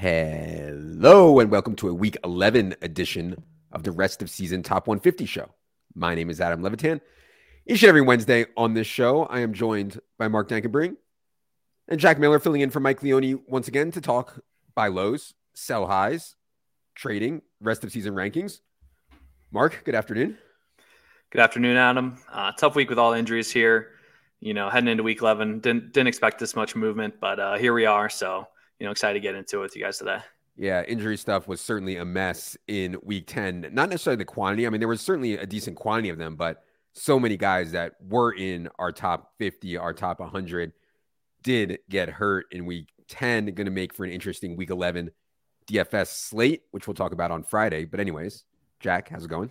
Hello, and welcome to a week 11 edition of the rest of season top 150 show. My name is Adam Levitan. Each and every Wednesday on this show, I am joined by Mark Dankenbring and Jack Miller filling in for Mike Leone once again to talk buy lows, sell highs, trading, rest of season rankings. Mark, good afternoon. Good afternoon, Adam. Uh, tough week with all injuries here. You know, heading into week 11, didn't, didn't expect this much movement, but uh, here we are. So, you know, excited to get into it with you guys today. Yeah, injury stuff was certainly a mess in week 10. Not necessarily the quantity. I mean, there was certainly a decent quantity of them, but so many guys that were in our top 50, our top 100 did get hurt in week 10. Going to make for an interesting week 11 DFS slate, which we'll talk about on Friday. But, anyways, Jack, how's it going?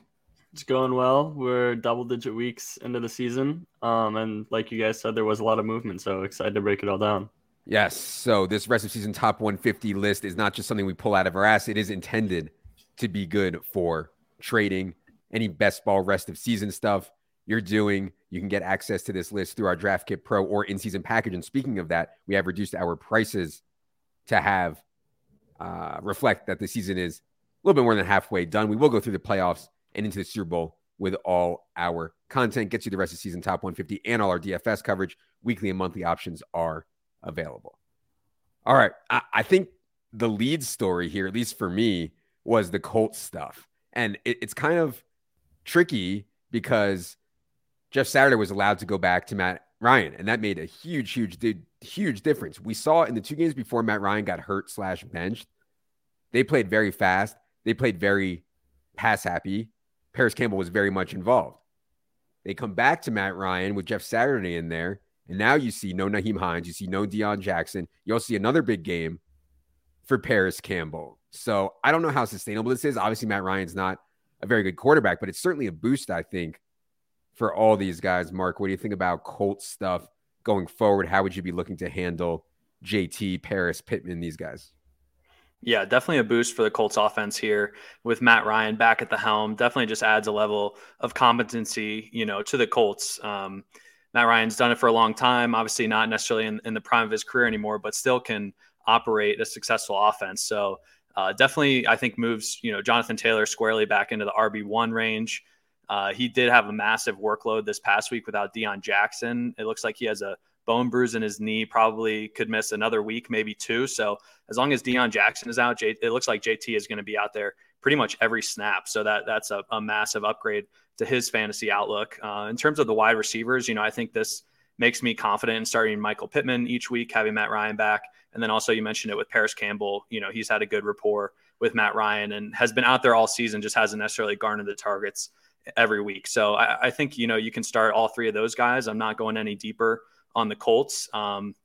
It's going well. We're double digit weeks into the season. Um, and like you guys said, there was a lot of movement. So excited to break it all down. Yes. So this rest of season top 150 list is not just something we pull out of our ass. It is intended to be good for trading. Any best ball rest of season stuff you're doing, you can get access to this list through our Draft Kit Pro or in season package. And speaking of that, we have reduced our prices to have uh, reflect that the season is a little bit more than halfway done. We will go through the playoffs and into the Super Bowl with all our content. Gets you the rest of season top 150 and all our DFS coverage. Weekly and monthly options are available. All right. I, I think the lead story here, at least for me, was the Colts stuff. And it, it's kind of tricky because Jeff Saturday was allowed to go back to Matt Ryan, and that made a huge, huge, huge difference. We saw in the two games before Matt Ryan got hurt slash benched, they played very fast. They played very pass happy. Parris Campbell was very much involved. They come back to Matt Ryan with Jeff Saturday in there, and now you see no Nyheim Hines, you see no Deon Jackson. You'll see another big game for Parris Campbell. So I don't know how sustainable this is. Obviously, Matt Ryan's not a very good quarterback, but it's certainly a boost, I think, for all these guys. Mark, what do you think about Colts stuff going forward? How would you be looking to handle JT, Parris, Pittman, these guys? Yeah, definitely a boost for the Colts offense here with Matt Ryan back at the helm. Definitely just adds a level of competency, you know, to the Colts. Um, Matt Ryan's done it for a long time. Obviously, not necessarily in, in the prime of his career anymore, but still can operate a successful offense. So uh, definitely, I think moves you know Jonathan Taylor squarely back into the RB one range. Uh, he did have a massive workload this past week without Deon Jackson. It looks like he has a bone bruise in his knee, probably could miss another week, maybe two. So as long as Deon Jackson is out, J- it looks like JT is going to be out there pretty much every snap. So that that's a, a massive upgrade to his fantasy outlook. Uh, in terms of the wide receivers, you know, I think this makes me confident in starting Michael Pittman each week, having Matt Ryan back. And then also you mentioned it with Parris Campbell. You know, he's had a good rapport with Matt Ryan and has been out there all season, just hasn't necessarily garnered the targets every week. So I, I think, you know, you can start all three of those guys. I'm not going any deeper on the Colts. Um,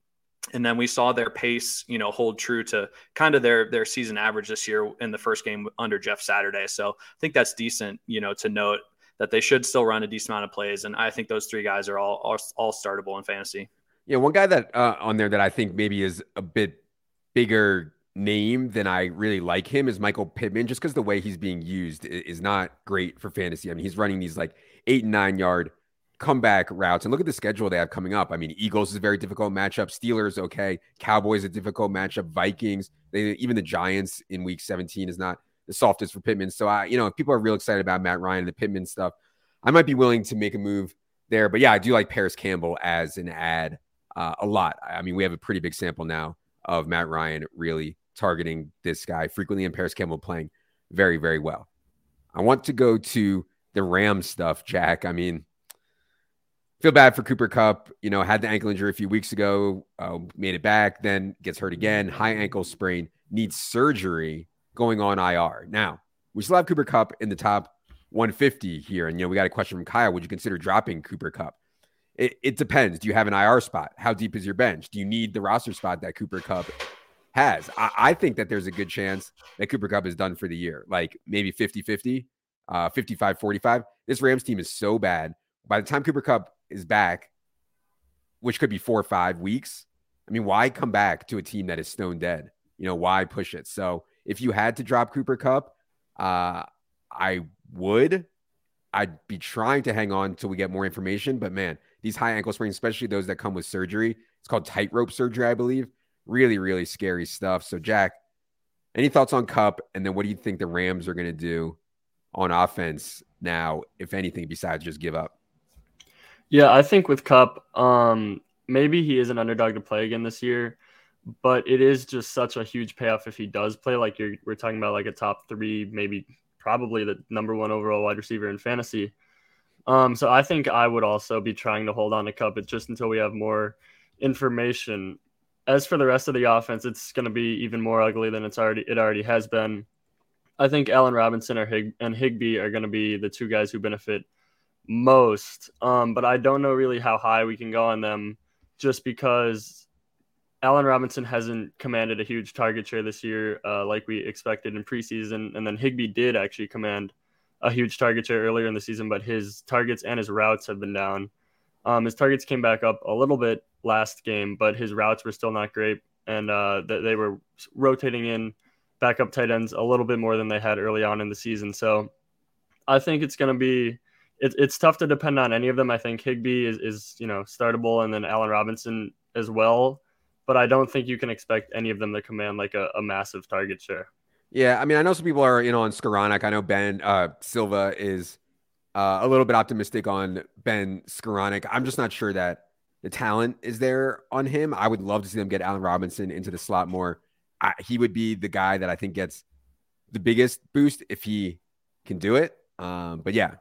and then we saw their pace, you know, hold true to kind of their their season average this year in the first game under Jeff Saturday. So I think that's decent, you know, to note that they should still run a decent amount of plays. And I think those three guys are all all, all startable in fantasy. Yeah, one guy that uh, on there that I think maybe is a bit bigger name than I really like him is Michael Pittman, just because the way he's being used is not great for fantasy. I mean, he's running these like eight and nine yard comeback routes. And look at the schedule they have coming up. I mean, Eagles is a very difficult matchup. Steelers, okay. Cowboys, a difficult matchup. Vikings, they, even the Giants in week 17 is not the softest for Pittman. So I, you know, if people are real excited about Matt Ryan and the Pittman stuff, I might be willing to make a move there. But yeah, I do like Parris Campbell as an ad uh, a lot. I mean, we have a pretty big sample now of Matt Ryan really targeting this guy frequently and Parris Campbell playing very, very well. I want to go to the Rams stuff, Jack. I mean, feel bad for Cooper Kupp. You know, had the ankle injury a few weeks ago, uh, made it back, then gets hurt again, high ankle sprain, needs surgery going on IR. Now, we still have Cooper Kupp in the top 150 here. And, you know, we got a question from Kyle. Would you consider dropping Cooper Kupp? It, it depends. Do you have an IR spot? How deep is your bench? Do you need the roster spot that Cooper Kupp has? I, I think that there's a good chance that Cooper Kupp is done for the year, like maybe 50 50, uh, 55 45. This Rams team is so bad. By the time Cooper Kupp is back, which could be four or five weeks, I mean, why come back to a team that is stone dead? You know, why push it? So if you had to drop Cooper Kupp, uh, I would. I'd be trying to hang on until we get more information. But man, these high ankle sprains, especially those that come with surgery, it's called tightrope surgery, I believe. Really, really scary stuff. So, Jack, Any thoughts on Kupp? And then what do you think the Rams are going to do on offense now, if anything, besides just give up? Yeah, I think with Kupp, um, maybe he is an underdog to play again this year, but it is just such a huge payoff if he does play. Like you're, we're talking about like a top three, maybe probably the number one overall wide receiver in fantasy. Um, so I think I would also be trying to hold on to Kupp just until we have more information. As for the rest of the offense, it's going to be even more ugly than it's already it already has been. I think Allen Robinson or Hig- and Higbee are going to be the two guys who benefit most. Um, but I don't know really how high we can go on them, just because Allen Robinson hasn't commanded a huge target share this year, uh, like we expected in preseason, and then Higbee did actually command a huge target share earlier in the season, but his targets and his routes have been down. Um, his targets came back up a little bit last game, but his routes were still not great, and uh, they were rotating in backup tight ends a little bit more than they had early on in the season. So I think it's going to be it, it's tough to depend on any of them. I think Higbee is, is you know startable, and then Allen Robinson as well. But I don't think you can expect any of them to command like a, a massive target share. Yeah, I mean, I know some people are you know on Skowronek. I know Ben uh, Silva is uh, a little bit optimistic on Ben Skowronek. I'm just not sure that the talent is there on him. I would love to see them get Allen Robinson into the slot more. I, he would be the guy that I think gets the biggest boost if he can do it. Um, but yeah,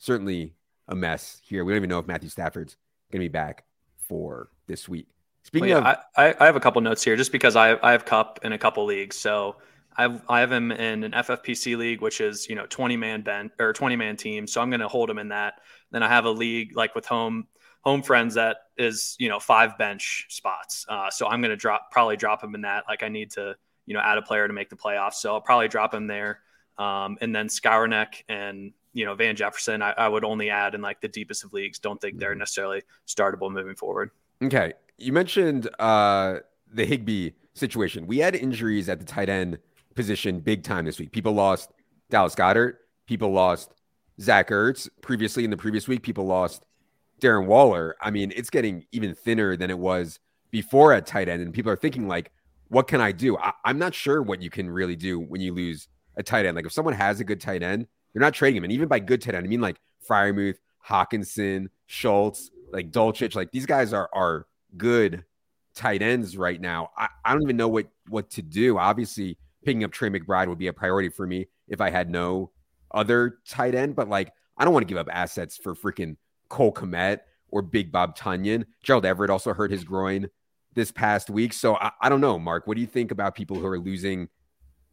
certainly a mess here. We don't even know if Matthew Stafford's going to be back for this week. Speaking of, I, I have a couple notes here just because I I have Kupp in a couple leagues. So I've I have him in an FFPC league, which is you know 20 man ben or 20 man team. So I'm going to hold him in that. Then I have a league like with home home friends that is you know five bench spots. Uh, so I'm going to drop probably drop him in that. Like I need to you know add a player to make the playoffs. So I'll probably drop him there. Um, and then Skowronek and you know Van Jefferson, I, I, would only add in like the deepest of leagues. Don't think they're mm-hmm. necessarily startable moving forward. Okay, you mentioned uh, the Higbee situation. We had injuries at the tight end position big time this week. People lost Dallas Goedert. People lost Zach Ertz. Previously in the previous week, people lost Darren Waller. I mean, it's getting even thinner than it was before at tight end, and people are thinking like, "What can I do?" I- I'm not sure what you can really do when you lose a tight end. Like if someone has a good tight end, you're not trading him. And even by good tight end, I mean like Freiermuth, Hockenson, Schultz, like Dulcich. Like these guys are are good tight ends right now. I, I don't even know what what to do. Obviously, picking up Trey McBride would be a priority for me if I had no other tight end. But like, I don't want to give up assets for freaking Cole Kmet or Big Bob Tonyan. Gerald Everett also hurt his groin this past week. So I, I don't know, Mark. What do you think about people who are losing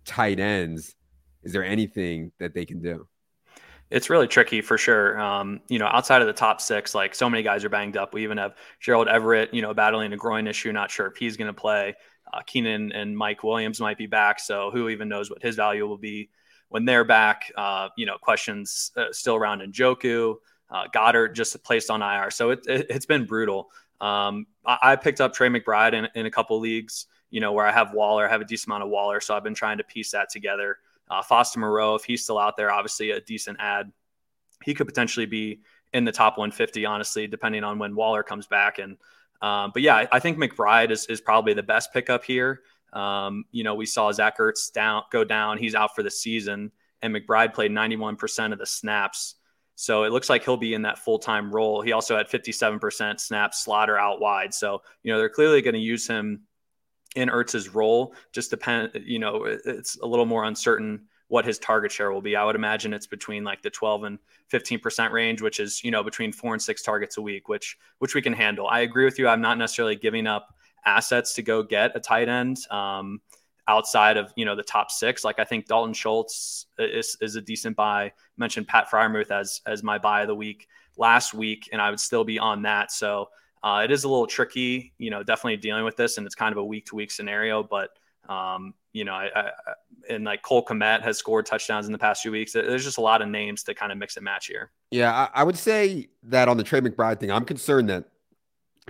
tight ends is there anything that they can do? It's really tricky for sure. Um, you know, outside of the top six, like so many guys are banged up. We even have Gerald Everett, you know, battling a groin issue. Not sure if he's going to play. Uh, Keenan and Mike Williams might be back. So who even knows what his value will be when they're back? Uh, you know, questions uh, still around Njoku. Uh, Goedert just placed on IR. So it, it, has been brutal. Um, I, I, picked up Trey McBride in, in a couple leagues, you know, where I have Waller, I have a decent amount of Waller. So I've been trying to piece that together. Uh, Foster Moreau, if he's still out there, obviously a decent ad. He could potentially be in the top 150, honestly, depending on when Waller comes back. And um, but yeah, I, I, think McBride is, is probably the best pickup here. Um, you know, we saw Zach Ertz down go down; he's out for the season, and McBride played 91% of the snaps. So it looks like he'll be in that full time role. He also had 57% snaps, slaughter out wide. So you know they're clearly going to use him in Ertz's role. Just depend, you know, it's a little more uncertain what his target share will be. I would imagine it's between like the 12 and 15% range, which is, you know, between four and six targets a week, which which we can handle. I agree with you. I'm not necessarily giving up assets to go get a tight end um, outside of, you know, the top six. Like I think Dalton Schultz is, is a decent buy. Mentioned Pat Freiermuth as as my buy of the week last week, and I would still be on that. So uh, it is a little tricky, you know, definitely dealing with this, and it's kind of a week to week scenario. But um, you know, I, I, and like Cole Kmet has scored touchdowns in the past few weeks. There's just a lot of names to kind of mix and match here. Yeah, I, I would say that on the Trey McBride thing, I'm concerned that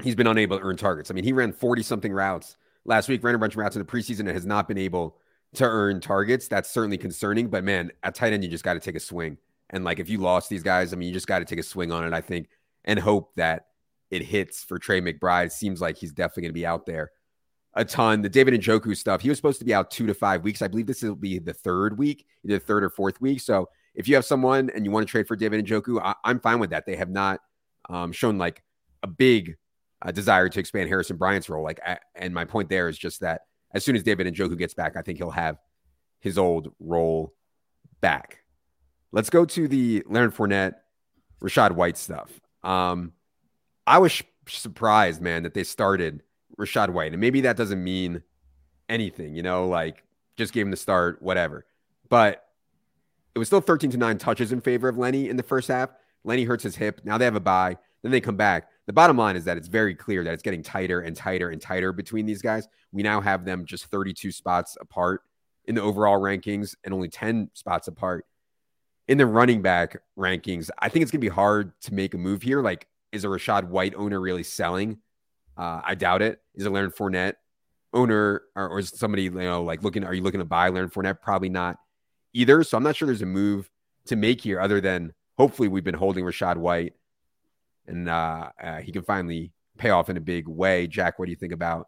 he's been unable to earn targets. I mean, he ran 40 something routes last week, ran a bunch of routes in the preseason, and has not been able to earn targets. That's certainly concerning. But man, at tight end, you just got to take a swing. And like if you lost these guys, I mean, you just got to take a swing on it, I think, and hope that it hits for Trey McBride. Seems like he's definitely going to be out there a ton. The David Njoku stuff, he was supposed to be out two to five weeks. I believe this will be the third week, either third or fourth week. So if you have someone and you want to trade for David Njoku, I, am fine with that. They have not um, shown like a big uh, desire to expand Harrison Bryant's role. Like, I, and my point there is just that as soon as David Njoku gets back, I think he'll have his old role back. Let's go to the Leonard Fournette, Rachaad White stuff. Um, I was sh- surprised, man, that they started Rachaad White, and maybe that doesn't mean anything, you know, like just gave him the start, whatever. But it was still 13 to 9 touches in favor of Lenny in the first half. Lenny hurts his hip. Now they have a bye. Then they come back. The bottom line is that it's very clear that it's getting tighter and tighter and tighter between these guys. We now have them just 32 spots apart in the overall rankings and only 10 spots apart in the running back rankings. I think it's going to be hard to make a move here. Like, is a Rachaad White owner really selling? Uh, I doubt it. Is a Leonard Fournette owner or, or is somebody, you know, like looking, are you looking to buy Leonard Fournette? Probably not either. So I'm not sure there's a move to make here other than hopefully we've been holding Rachaad White and uh, uh, he can finally pay off in a big way. Jack, what do you think about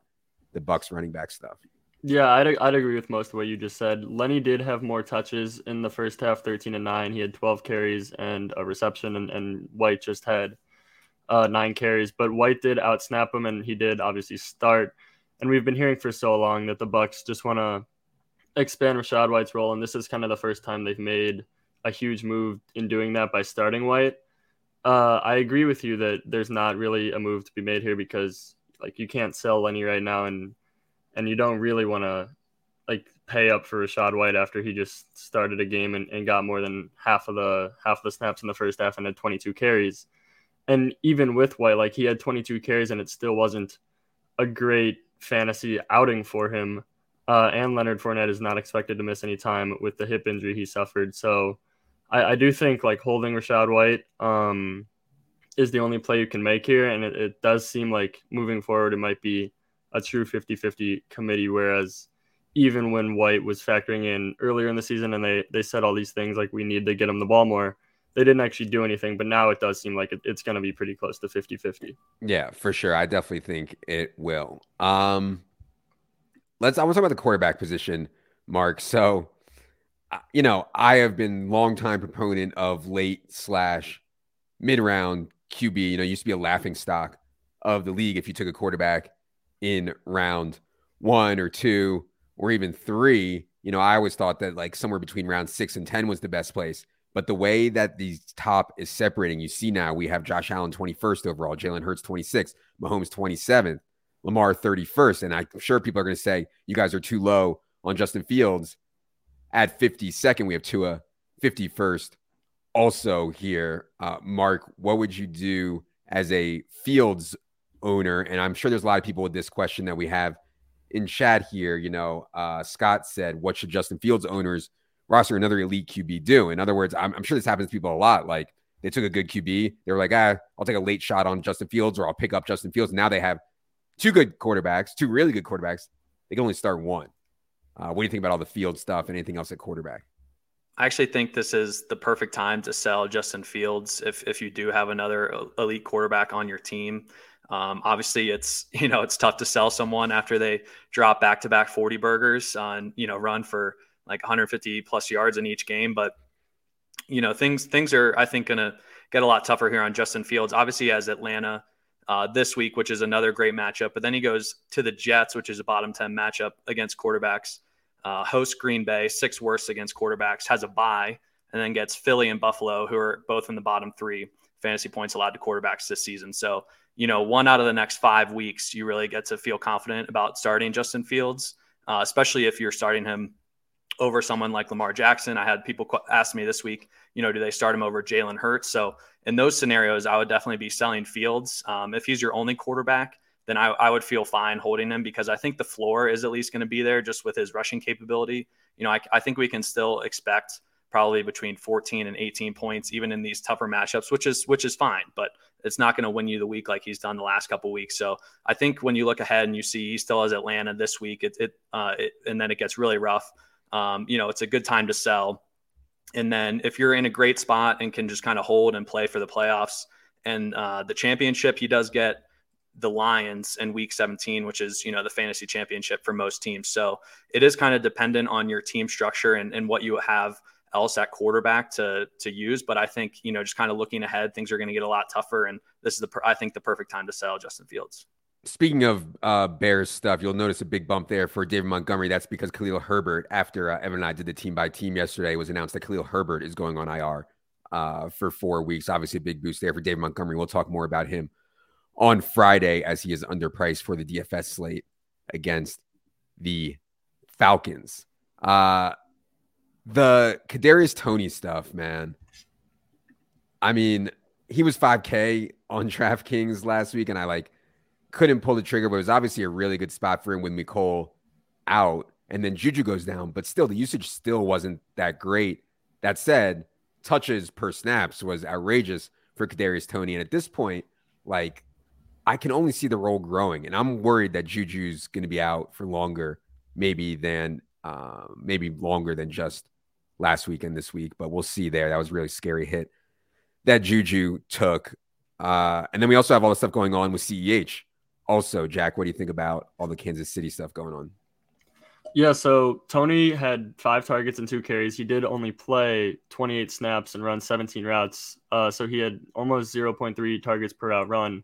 the Bucs running back stuff? Yeah, I'd, I'd agree with most of what you just said. Lenny did have more touches in the first half, 13 and 9. He had 12 carries and a reception, and, and White just had uh, nine carries. But White did outsnap him, and he did obviously start. And we've been hearing for so long that the Bucs just want to expand Rachaad White's role, and this is kind of the first time they've made a huge move in doing that by starting White. Uh, I agree with you that there's not really a move to be made here because like you can't sell Lenny right now, and and you don't really want to like pay up for Rachaad White after he just started a game and, and got more than half of the half of the snaps in the first half and had 22 carries. And even with White, like he had 22 carries and it still wasn't a great fantasy outing for him. Uh, and Leonard Fournette is not expected to miss any time with the hip injury he suffered. So I, I do think like holding Rachaad White um, is the only play you can make here. And it, it does seem like moving forward, it might be a true 50 50 committee. Whereas even when White was factoring in earlier in the season and they, they said all these things like we need to get him the ball more, they didn't actually do anything. But now it does seem like it, it's going to be pretty close to 50 50. Yeah, for sure. I definitely think it will. Um, let's, I want to talk about the quarterback position, Mark. So, you know, I have been longtime proponent of late slash mid round QB. You know, used to be a laughing stock of the league if you took a quarterback in round one or two or even three. You know, I always thought that like somewhere between round six and 10 was the best place. But the way that the top is separating, you see now we have Josh Allen 21st overall, Jalen Hurts 26th, Mahomes 27th, Lamar 31st. And I'm sure people are going to say, you guys are too low on Justin Fields at 52nd. We have Tua 51st also here. Uh, Mark, what would you do as a Fields owner? And I'm sure there's a lot of people with this question that we have in chat here. You know, uh, Scott said, What should Justin Fields owners roster another elite QB do? In other words, I'm, I'm sure this happens to people a lot. Like they took a good QB, they were like, Ah, I'll take a late shot on Justin Fields or I'll pick up Justin Fields. And now they have two good quarterbacks, two really good quarterbacks. They can only start one. Uh, what do you think about all the field stuff? And anything else at quarterback? I actually think this is the perfect time to sell Justin Fields if if you do have another elite quarterback on your team. Um, obviously, it's you know it's tough to sell someone after they drop back to back forty burgers on you know run for like 150 plus yards in each game. But you know things things are I think going to get a lot tougher here on Justin Fields. Obviously, he has Atlanta uh, this week, which is another great matchup. But then he goes to the Jets, which is a bottom ten matchup against quarterbacks uh, hosts Green Bay, six worst against quarterbacks, has a bye, and then gets Philly and Buffalo, who are both in the bottom three fantasy points allowed to quarterbacks this season. So, you know, one out of the next five weeks, you really get to feel confident about starting Justin Fields, uh, especially if you're starting him over someone like Lamar Jackson. I had people ask me this week, you know, do they start him over Jalen Hurts? So, in those scenarios, I would definitely be selling Fields. Um, if he's your only quarterback, then I, I would feel fine holding him because I think the floor is at least going to be there just with his rushing capability. You know, I, I think we can still expect probably between 14 and 18 points, even in these tougher matchups, which is which is fine, but it's not going to win you the week like he's done the last couple weeks. So I think when you look ahead and you see he still has Atlanta this week, it, it, uh, it and then it gets really rough. Um, you know, it's a good time to sell. And then if you're in a great spot and can just kind of hold and play for the playoffs and uh, the championship, he does get the Lions in week 17, which is, you know, the fantasy championship for most teams. So it is kind of dependent on your team structure and, and what you have else at quarterback to to use. But I think, you know, just kind of looking ahead, things are going to get a lot tougher. And this is the, I think, the perfect time to sell Justin Fields. Speaking of uh, Bears stuff, you'll notice a big bump there for David Montgomery. That's because Khalil Herbert, after uh, Evan and I did the team by team yesterday, was announced that Khalil Herbert is going on IR uh, for four weeks. Obviously, a big boost there for David Montgomery. We'll talk more about him on Friday as he is underpriced for the DFS slate against the Falcons. Uh, the Kadarius Toney stuff, man. I mean, he was 5K on DraftKings last week, and I like couldn't pull the trigger, but it was obviously a really good spot for him with Mecole out. And then Juju goes down, but still the usage still wasn't that great. That said, touches per snaps was outrageous for Kadarius Toney. And at this point, like I can only see the role growing, and I'm worried that Juju's going to be out for longer, maybe than uh, maybe longer than just last week and this week. But we'll see. There, that was really scary hit that Juju took. Uh, and then we also have all the stuff going on with CEH also, Jack, what do you think about all the Kansas City stuff going on? Yeah, so Toney had five targets and two carries. He did only play 28 snaps and run 17 routes. Uh, so he had almost 0.3 targets per route run.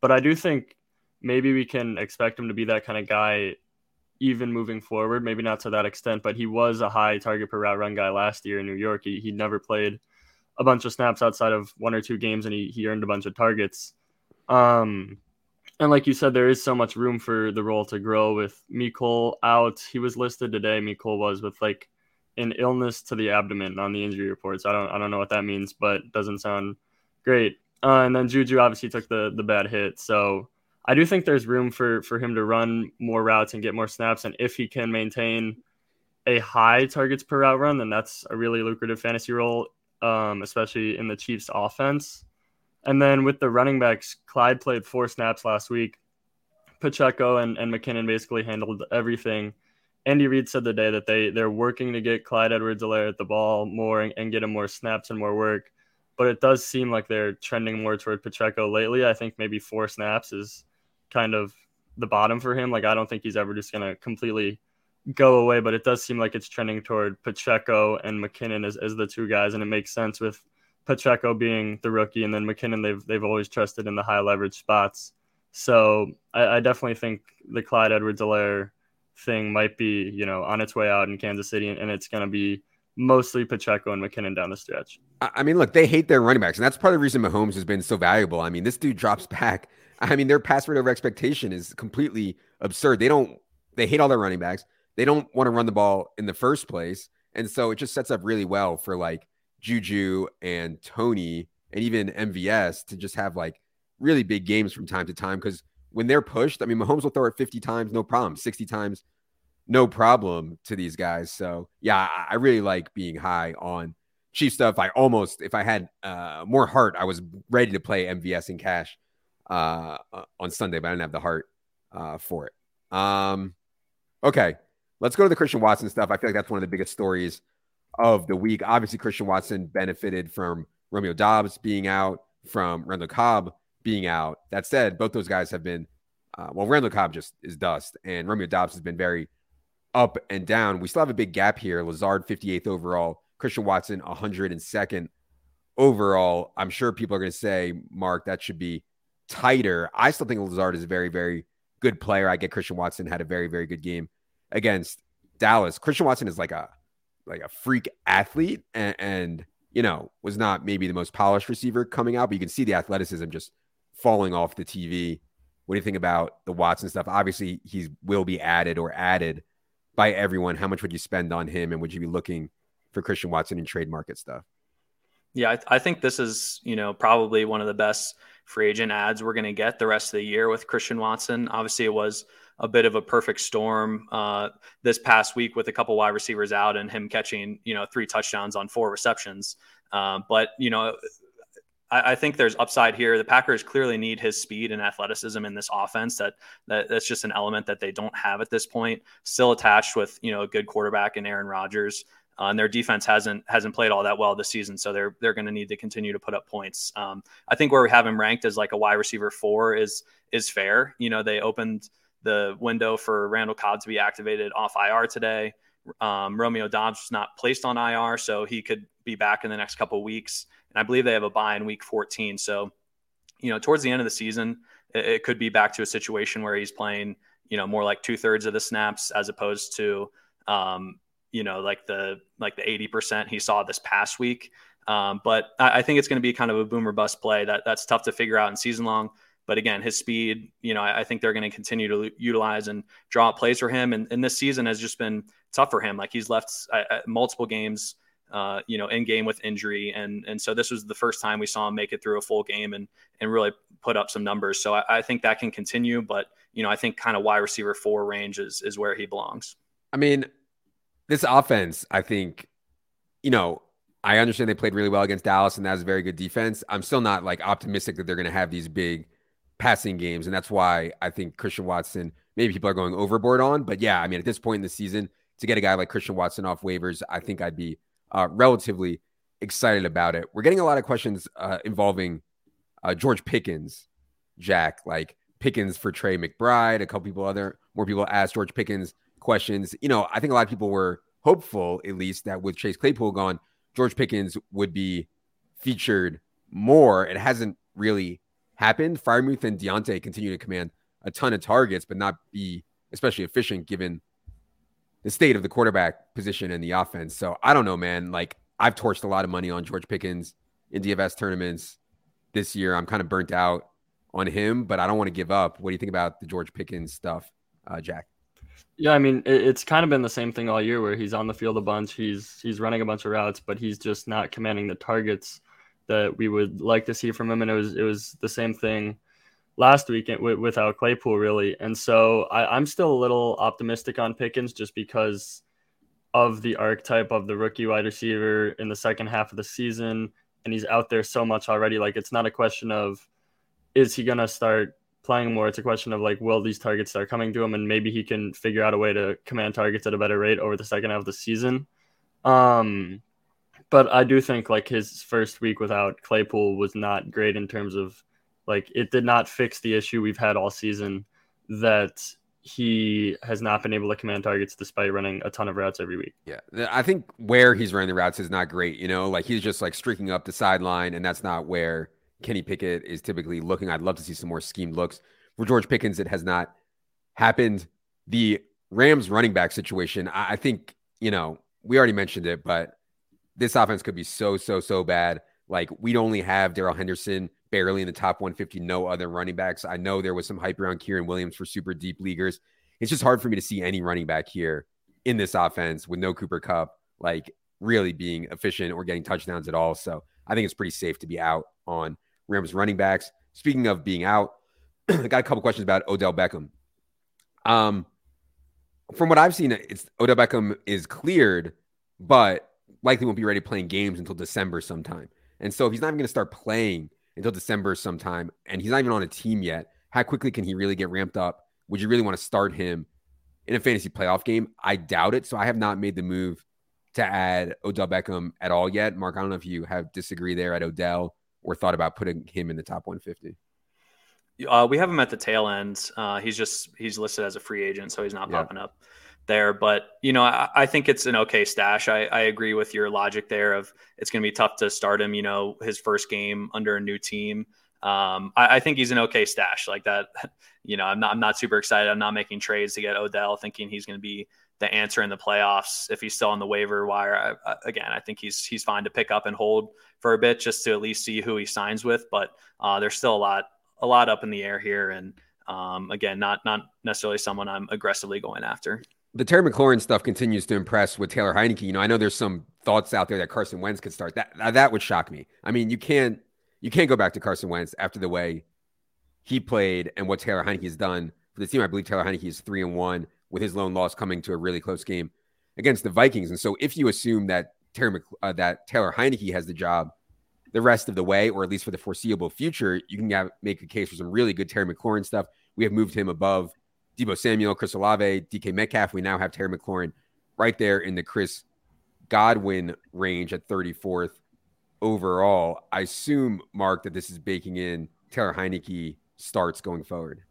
But I do think maybe we can expect him to be that kind of guy even moving forward. Maybe not to that extent, but he was a high target per route run guy last year in New York. He, he never played a bunch of snaps outside of one or two games and he, he earned a bunch of targets. Um, and like you said, there is so much room for the role to grow with Mecole out. He was listed today. Mecole was with like an illness to the abdomen on the injury reports. I don't I don't know what that means, but doesn't sound great. Uh, and then Juju obviously took the the bad hit. So I do think there's room for for him to run more routes and get more snaps. And if he can maintain a high targets per route run, then that's a really lucrative fantasy role, um, especially in the Chiefs offense. And then with the running backs, Clyde played four snaps last week. Pacheco and, and McKinnon basically handled everything. Andy Reid said today that they they're working to get Clyde Edwards-Helaire at the ball more and, and get him more snaps and more work. But it does seem like they're trending more toward Pacheco lately. I think maybe four snaps is kind of the bottom for him. Like I don't think he's ever just gonna completely go away, but it does seem like it's trending toward Pacheco and McKinnon as, as the two guys, and it makes sense with Pacheco being the rookie, and then McKinnon they've they've always trusted in the high leverage spots. So I, I definitely think the Clyde Edwards-Helaire thing might be you know on its way out in Kansas City, and, and it's going to be mostly Pacheco and McKinnon down the stretch. I mean, look, they hate their running backs, and that's part of the reason Mahomes has been so valuable. I mean, this dude drops back. I mean, their pass rate over expectation is completely absurd. They don't. They hate all their running backs. They don't want to run the ball in the first place, and so it just sets up really well for like Juju and Toney and even MVS to just have like really big games from time to time because when they're pushed, I mean, Mahomes will throw it 50 times, no problem, 60 times, no problem to these guys. So, yeah, I really like being high on Chief stuff. I almost, if I had uh, more heart, I was ready to play MVS in cash uh, uh, on Sunday, but I didn't have the heart uh, for it. Um, okay, let's go to the Christian Watson stuff. I feel like that's one of the biggest stories of the week. Obviously, Christian Watson benefited from Romeo Doubs being out, from Randall Cobb being out. That said, both those guys have been, uh, well, Randall Cobb just is dust, and Romeo Doubs has been very up and down. We still have a big gap here. Lazard, 58th overall, Christian Watson, 102nd overall. I'm sure people are going to say, Mark, that should be tighter. I still think Lazard is a very, very good player. I get Christian Watson had a very, very good game against Dallas. Christian Watson is like a like a freak athlete and, and, you know was not maybe the most polished receiver coming out, but you can see the athleticism just falling off the TV. What do you think about the Watson stuff? Obviously, he will be added or added by everyone. How much would you spend on him, and would you be looking for Christian Watson in trade market stuff? Yeah, I, I think this is you know probably one of the best free agent ads we're going to get the rest of the year with Christian Watson. Obviously, it was a bit of a perfect storm uh, this past week with a couple wide receivers out and him catching you know three touchdowns on four receptions. Um, but you know, I, I, think there's upside here. The Packers clearly need his speed and athleticism in this offense. That, that that's just an element that they don't have at this point. Still attached with you know a good quarterback in Aaron Rodgers. uh, and their defense hasn't hasn't played all that well this season. So they're they're going to need to continue to put up points. Um, I think where we have him ranked as like a wide receiver four is is fair. You know, they opened the window for Randall Cobb to be activated off IR today. Um, Romeo Doubs was not placed on IR, so he could be back in the next couple weeks. And I believe they have a buy in week 14. So, you know, towards the end of the season, it, it could be back to a situation where he's playing, you know, more like two thirds of the snaps as opposed to, um, you know, like the like the 80% he saw this past week. Um, but I, I think it's going to be kind of a boomer bust play that that's tough to figure out in season long. But again, his speed, you know, I, I think they're going to continue to utilize and draw up plays for him. And, and, this season has just been tough for him. Like he's left uh, multiple games, uh, you know, in game with injury, and and so this was the first time we saw him make it through a full game and and really put up some numbers. So I, I think that can continue. But you know, I think kind of wide receiver four range is is where he belongs. I mean, this offense, I think, you know, I understand they played really well against Dallas, and that was a very good defense. I'm still not like optimistic that they're going to have these big passing games. And that's why I think Christian Watson, maybe people are going overboard on. But yeah, I mean, at this point in the season, to get a guy like Christian Watson off waivers, I think I'd be uh, relatively excited about it. We're getting a lot of questions uh, involving uh, George Pickens, Jack, like Pickens for Trey McBride. A couple people other more people asked George Pickens questions. You know, I think a lot of people were hopeful, at least, that with Chase Claypool gone, George Pickens would be featured more. It hasn't really happened. Freiermuth and Diontae continue to command a ton of targets, but not be especially efficient given the state of the quarterback position and the offense. So I don't know, man. Like I've torched a lot of money on George Pickens in DFS tournaments this year. I'm kind of burnt out on him, but I don't want to give up. What do you think about the George Pickens stuff, uh, Jack? Yeah, I mean, it's kind of been the same thing all year, where he's on the field a bunch, he's he's running a bunch of routes, but he's just not commanding the targets that we would like to see from him. And it was it was the same thing last week without Claypool, really. And so I, I'm still a little optimistic on Pickens just because of the archetype of the rookie wide receiver in the second half of the season. And he's out there so much already. Like it's not a question of is he gonna start playing more? It's a question of like, will these targets start coming to him and maybe he can figure out a way to command targets at a better rate over the second half of the season. Um but I do think like his first week without Claypool was not great in terms of like it did not fix the issue we've had all season that he has not been able to command targets despite running a ton of routes every week. Yeah. I think where he's running the routes is not great, you know, like he's just like streaking up the sideline and that's not where Kenny Pickett is typically looking. I'd love to see some more schemed looks. For George Pickens, it has not happened. The Rams running back situation, I think, you know, we already mentioned it, but this offense could be so, so, so bad. Like we'd only have Darrell Henderson barely in the top 150, no other running backs. I know there was some hype around Kyren Williams for super deep leaguers. It's just hard for me to see any running back here in this offense with no Cooper Kupp, like really being efficient or getting touchdowns at all. So I think it's pretty safe to be out on Rams running backs. Speaking of being out, I got a couple questions about Odell Beckham. Um, from what I've seen, it's Odell Beckham is cleared, but likely won't be ready playing games until December sometime. And so if he's not even going to start playing until December sometime, and he's not even on a team yet, how quickly can he really get ramped up? Would you really want to start him in a fantasy playoff game? I doubt it. So I have not made the move to add Odell Beckham at all yet. Mark, I don't know if you have disagree there at Odell or thought about putting him in the top 150. Uh, we have him at the tail end. Uh, he's just he's listed as a free agent, so he's not yeah. popping up there. But you know, I, I, think it's an okay stash. I, I agree with your logic there of it's going to be tough to start him. You know, his first game under a new team. Um, I, I, think he's an okay stash like that. You know, I'm not I'm not super excited. I'm not making trades to get Odell, thinking he's going to be the answer in the playoffs if he's still on the waiver wire. I, again, I think he's he's fine to pick up and hold for a bit just to at least see who he signs with. But uh, there's still a lot a lot up in the air here, and um, again, not not necessarily someone I'm aggressively going after the Terry McLaurin stuff continues to impress with Taylor Heinicke. You know, I know there's some thoughts out there that Carson Wentz could start. That that would shock me. I mean, you can't you can't go back to Carson Wentz after the way he played and what Taylor Heinicke has done for the team. I believe Taylor Heinicke is three and one with his lone loss coming to a really close game against the Vikings. And so, if you assume that Terry uh, that Taylor Heinicke has the job the rest of the way, or at least for the foreseeable future, you can have, make a case for some really good Terry McLaurin stuff. We have moved him above Deebo Samuel, Chris Olave, DK Metcalf. We now have Terry McLaurin right there in the Chris Godwin range at 34th overall. I assume, Mark, that this is baking in Taylor Heinicke starts going forward.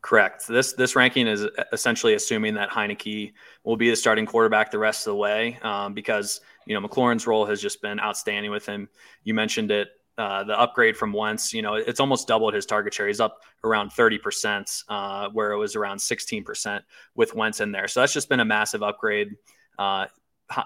Correct. This this ranking is essentially assuming that Heinicke will be the starting quarterback the rest of the way, um, because you know McLaurin's role has just been outstanding with him. You mentioned it, uh, the upgrade from Wentz. You know, it's almost doubled his target share. He's up around thirty percent, uh, where it was around sixteen percent with Wentz in there. So that's just been a massive upgrade. Uh,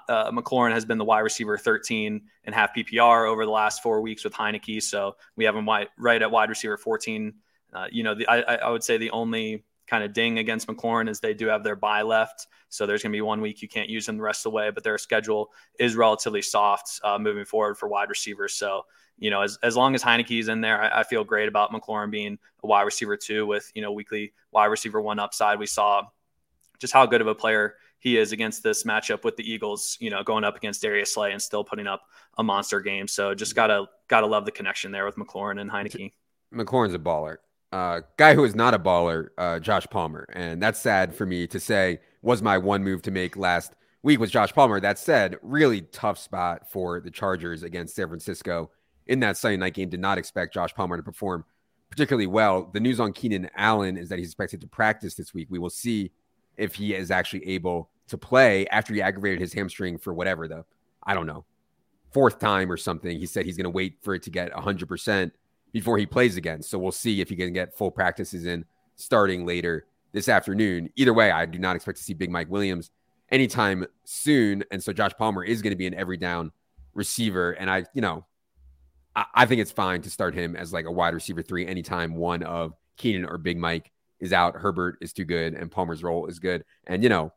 uh, McLaurin has been the wide receiver 13 and half PPR over the last four weeks with Heinicke. So we have him wide, right at wide receiver 14 uh, you know, the, I, I would say the only kind of ding against McLaurin is they do have their bye left. So there's going to be one week you can't use them the rest of the way, but their schedule is relatively soft uh, moving forward for wide receivers. So, you know, as, as long as Heinicke's in there, I, I, feel great about McLaurin being a wide receiver too, with, you know, weekly wide receiver one upside. We saw just how good of a player he is against this matchup with the Eagles, you know, going up against Darius Slay and still putting up a monster game. So just gotta gotta love the connection there with McLaurin and Heinicke. McLaurin's a baller uh, guy who is not a baller, uh, Josh Palmer, and that's sad for me to say. Was my one move to make last week was Josh Palmer. That said, really tough spot for the Chargers against San Francisco in that Sunday night game. Did not expect Josh Palmer to perform particularly well. The news on Keenan Allen is that he's expected to practice this week. We will see if he is actually able to play after he aggravated his hamstring for whatever the I don't know fourth time or something. He said he's going to wait for it to get 100 percent before he plays again. So we'll see if he can get full practices in starting later this afternoon. Either way, I do not expect to see Big Mike Williams anytime soon. And so Josh Palmer is going to be an every down receiver. And I, you know, I, think it's fine to start him as like a wide receiver three anytime one of Keenan or Big Mike is out. Herbert is too good and Palmer's role is good. And, you know,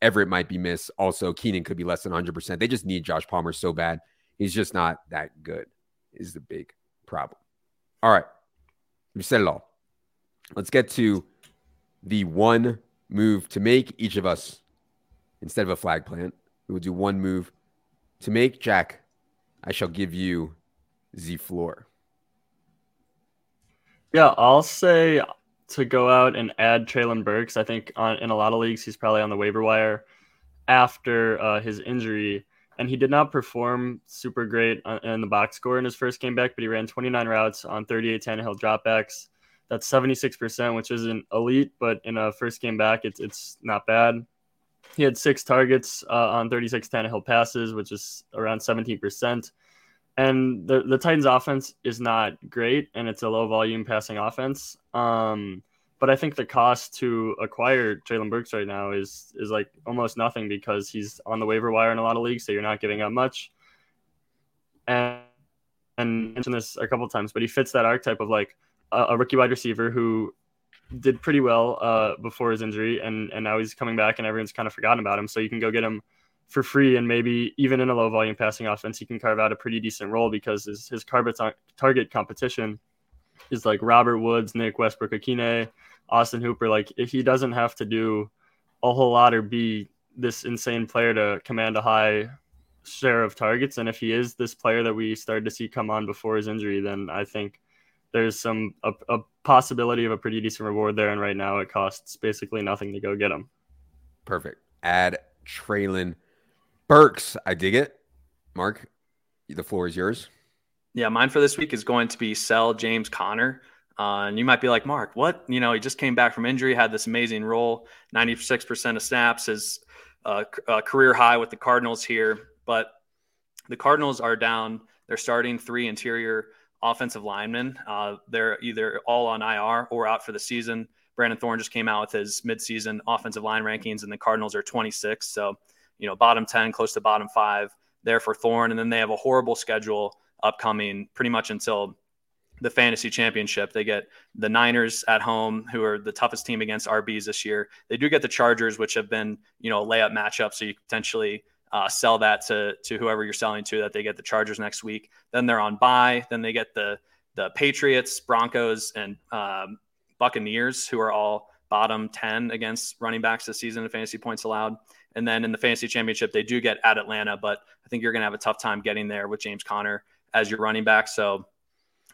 Everett might be missed. Also, Keenan could be less than 100%. They just need Josh Palmer so bad. He's just not that good, is the big problem. All right. We've said it all. Let's get to the one move to make each of us instead of a flag plant. We will do one move to make. Jack, I shall give you the floor. Yeah, I'll say to go out and add Treylon Burks. I think on, in a lot of leagues, he's probably on the waiver wire after uh, his injury and he did not perform super great uh, in the box score in his first game back, but he ran 29 routes on 38 Tannehill dropbacks. That's 76%, which isn't elite, but in a first game back, it's, it's not bad. He had six targets uh, on 36 Tannehill passes, which is around 17%. And the, the Titans offense is not great, and it's a low volume passing offense. Um, but I think the cost to acquire Treylon Burks right now is is like almost nothing because he's on the waiver wire in a lot of leagues, so you're not giving up much. And and mentioned this a couple times, but he fits that archetype of like a, a rookie wide receiver who did pretty well uh, before his injury, and and now he's coming back, and everyone's kind of forgotten about him. So you can go get him for free, and maybe even in a low volume passing offense, he can carve out a pretty decent role because his his target competition is like Robert Woods, Nick Westbrook-Ikhine, Austin Hooper. Like if he doesn't have to do a whole lot or be this insane player to command a high share of targets, and if he is this player that we started to see come on before his injury, then I think there's some a, a possibility of a pretty decent reward there. And right now, it costs basically nothing to go get him. Perfect. Add Treylon Burks. I dig it. Mark, the floor is yours. Yeah, mine for this week is going to be sell James Conner. Uh, and you might be like, Mark, what? You know, he just came back from injury, had this amazing role, 96% of snaps, is a, a career high with the Cardinals here. But the Cardinals are down. They're starting three interior offensive linemen. Uh, they're either all on IR or out for the season. Brandon Thorn just came out with his midseason offensive line rankings, and the Cardinals are 26. So, you know, bottom 10, close to bottom five there for Thorn. And then they have a horrible schedule upcoming pretty much until the fantasy championship. They get the Niners at home, who are the toughest team against RBs this year. They do get the Chargers, which have been, you know, a layup matchup. So you potentially uh, sell that to to whoever you're selling to that they get the Chargers next week. Then they're on bye. Then they get the the Patriots, Broncos, and um, Buccaneers, who are all bottom 10 against running backs this season in fantasy points allowed. And then in the fantasy championship, they do get at Atlanta, but I think you're going to have a tough time getting there with James Conner as your running back. So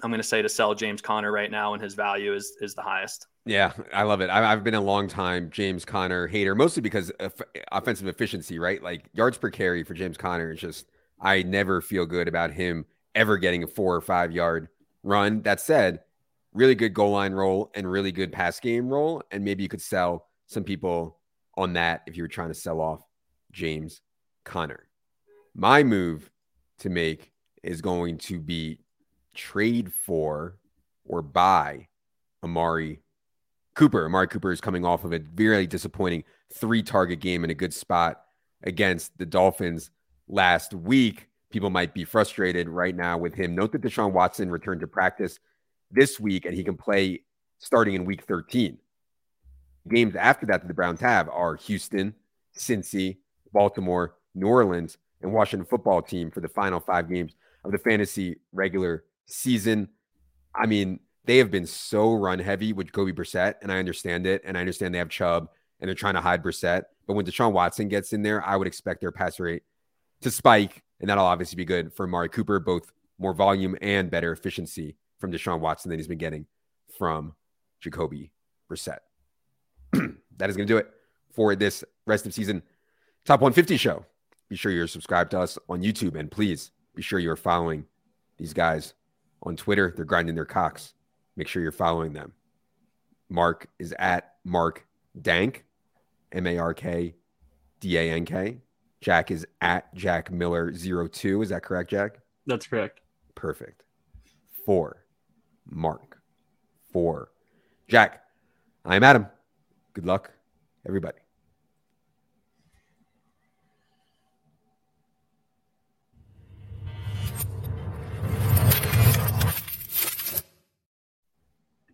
I'm going to say to sell James Conner right now, and his value is is the highest. Yeah, I love it. I've been a long time James Conner hater, mostly because of offensive efficiency, right? Like yards per carry for James Conner is just, I never feel good about him ever getting a four or five yard run. That said, really good goal line role and really good pass game role. And maybe you could sell some people on that if you were trying to sell off James Conner. My move to make is going to be trade for or buy Amari Cooper. Amari Cooper is coming off of a very disappointing three target game in a good spot against the Dolphins last week. People might be frustrated right now with him. Note that Deshaun Watson returned to practice this week and he can play starting in week 13. Games after that that the Browns have are Houston, Cincy, Baltimore, New Orleans, and Washington football team for the final five games of the fantasy regular season. I mean, they have been so run heavy with Kobe Brissett, and I understand it. And I understand they have Chubb and they're trying to hide Brissett. But when Deshaun Watson gets in there, I would expect their pass rate to spike. And that'll obviously be good for Mari Cooper, both more volume and better efficiency from Deshaun Watson than he's been getting from Jacoby Brissett. that is going to do it for this rest of season top 150 show. Be sure you're subscribed to us on YouTube and please be sure you're following these guys on Twitter. They're grinding their cocks. Make sure you're following them. Mark is at Mark Dank, M A R K D A N K. Jack is at Jack Miller 02. Is that correct, Jack? That's correct. Perfect. For Mark. For Jack. I'm Adam. Good luck, everybody.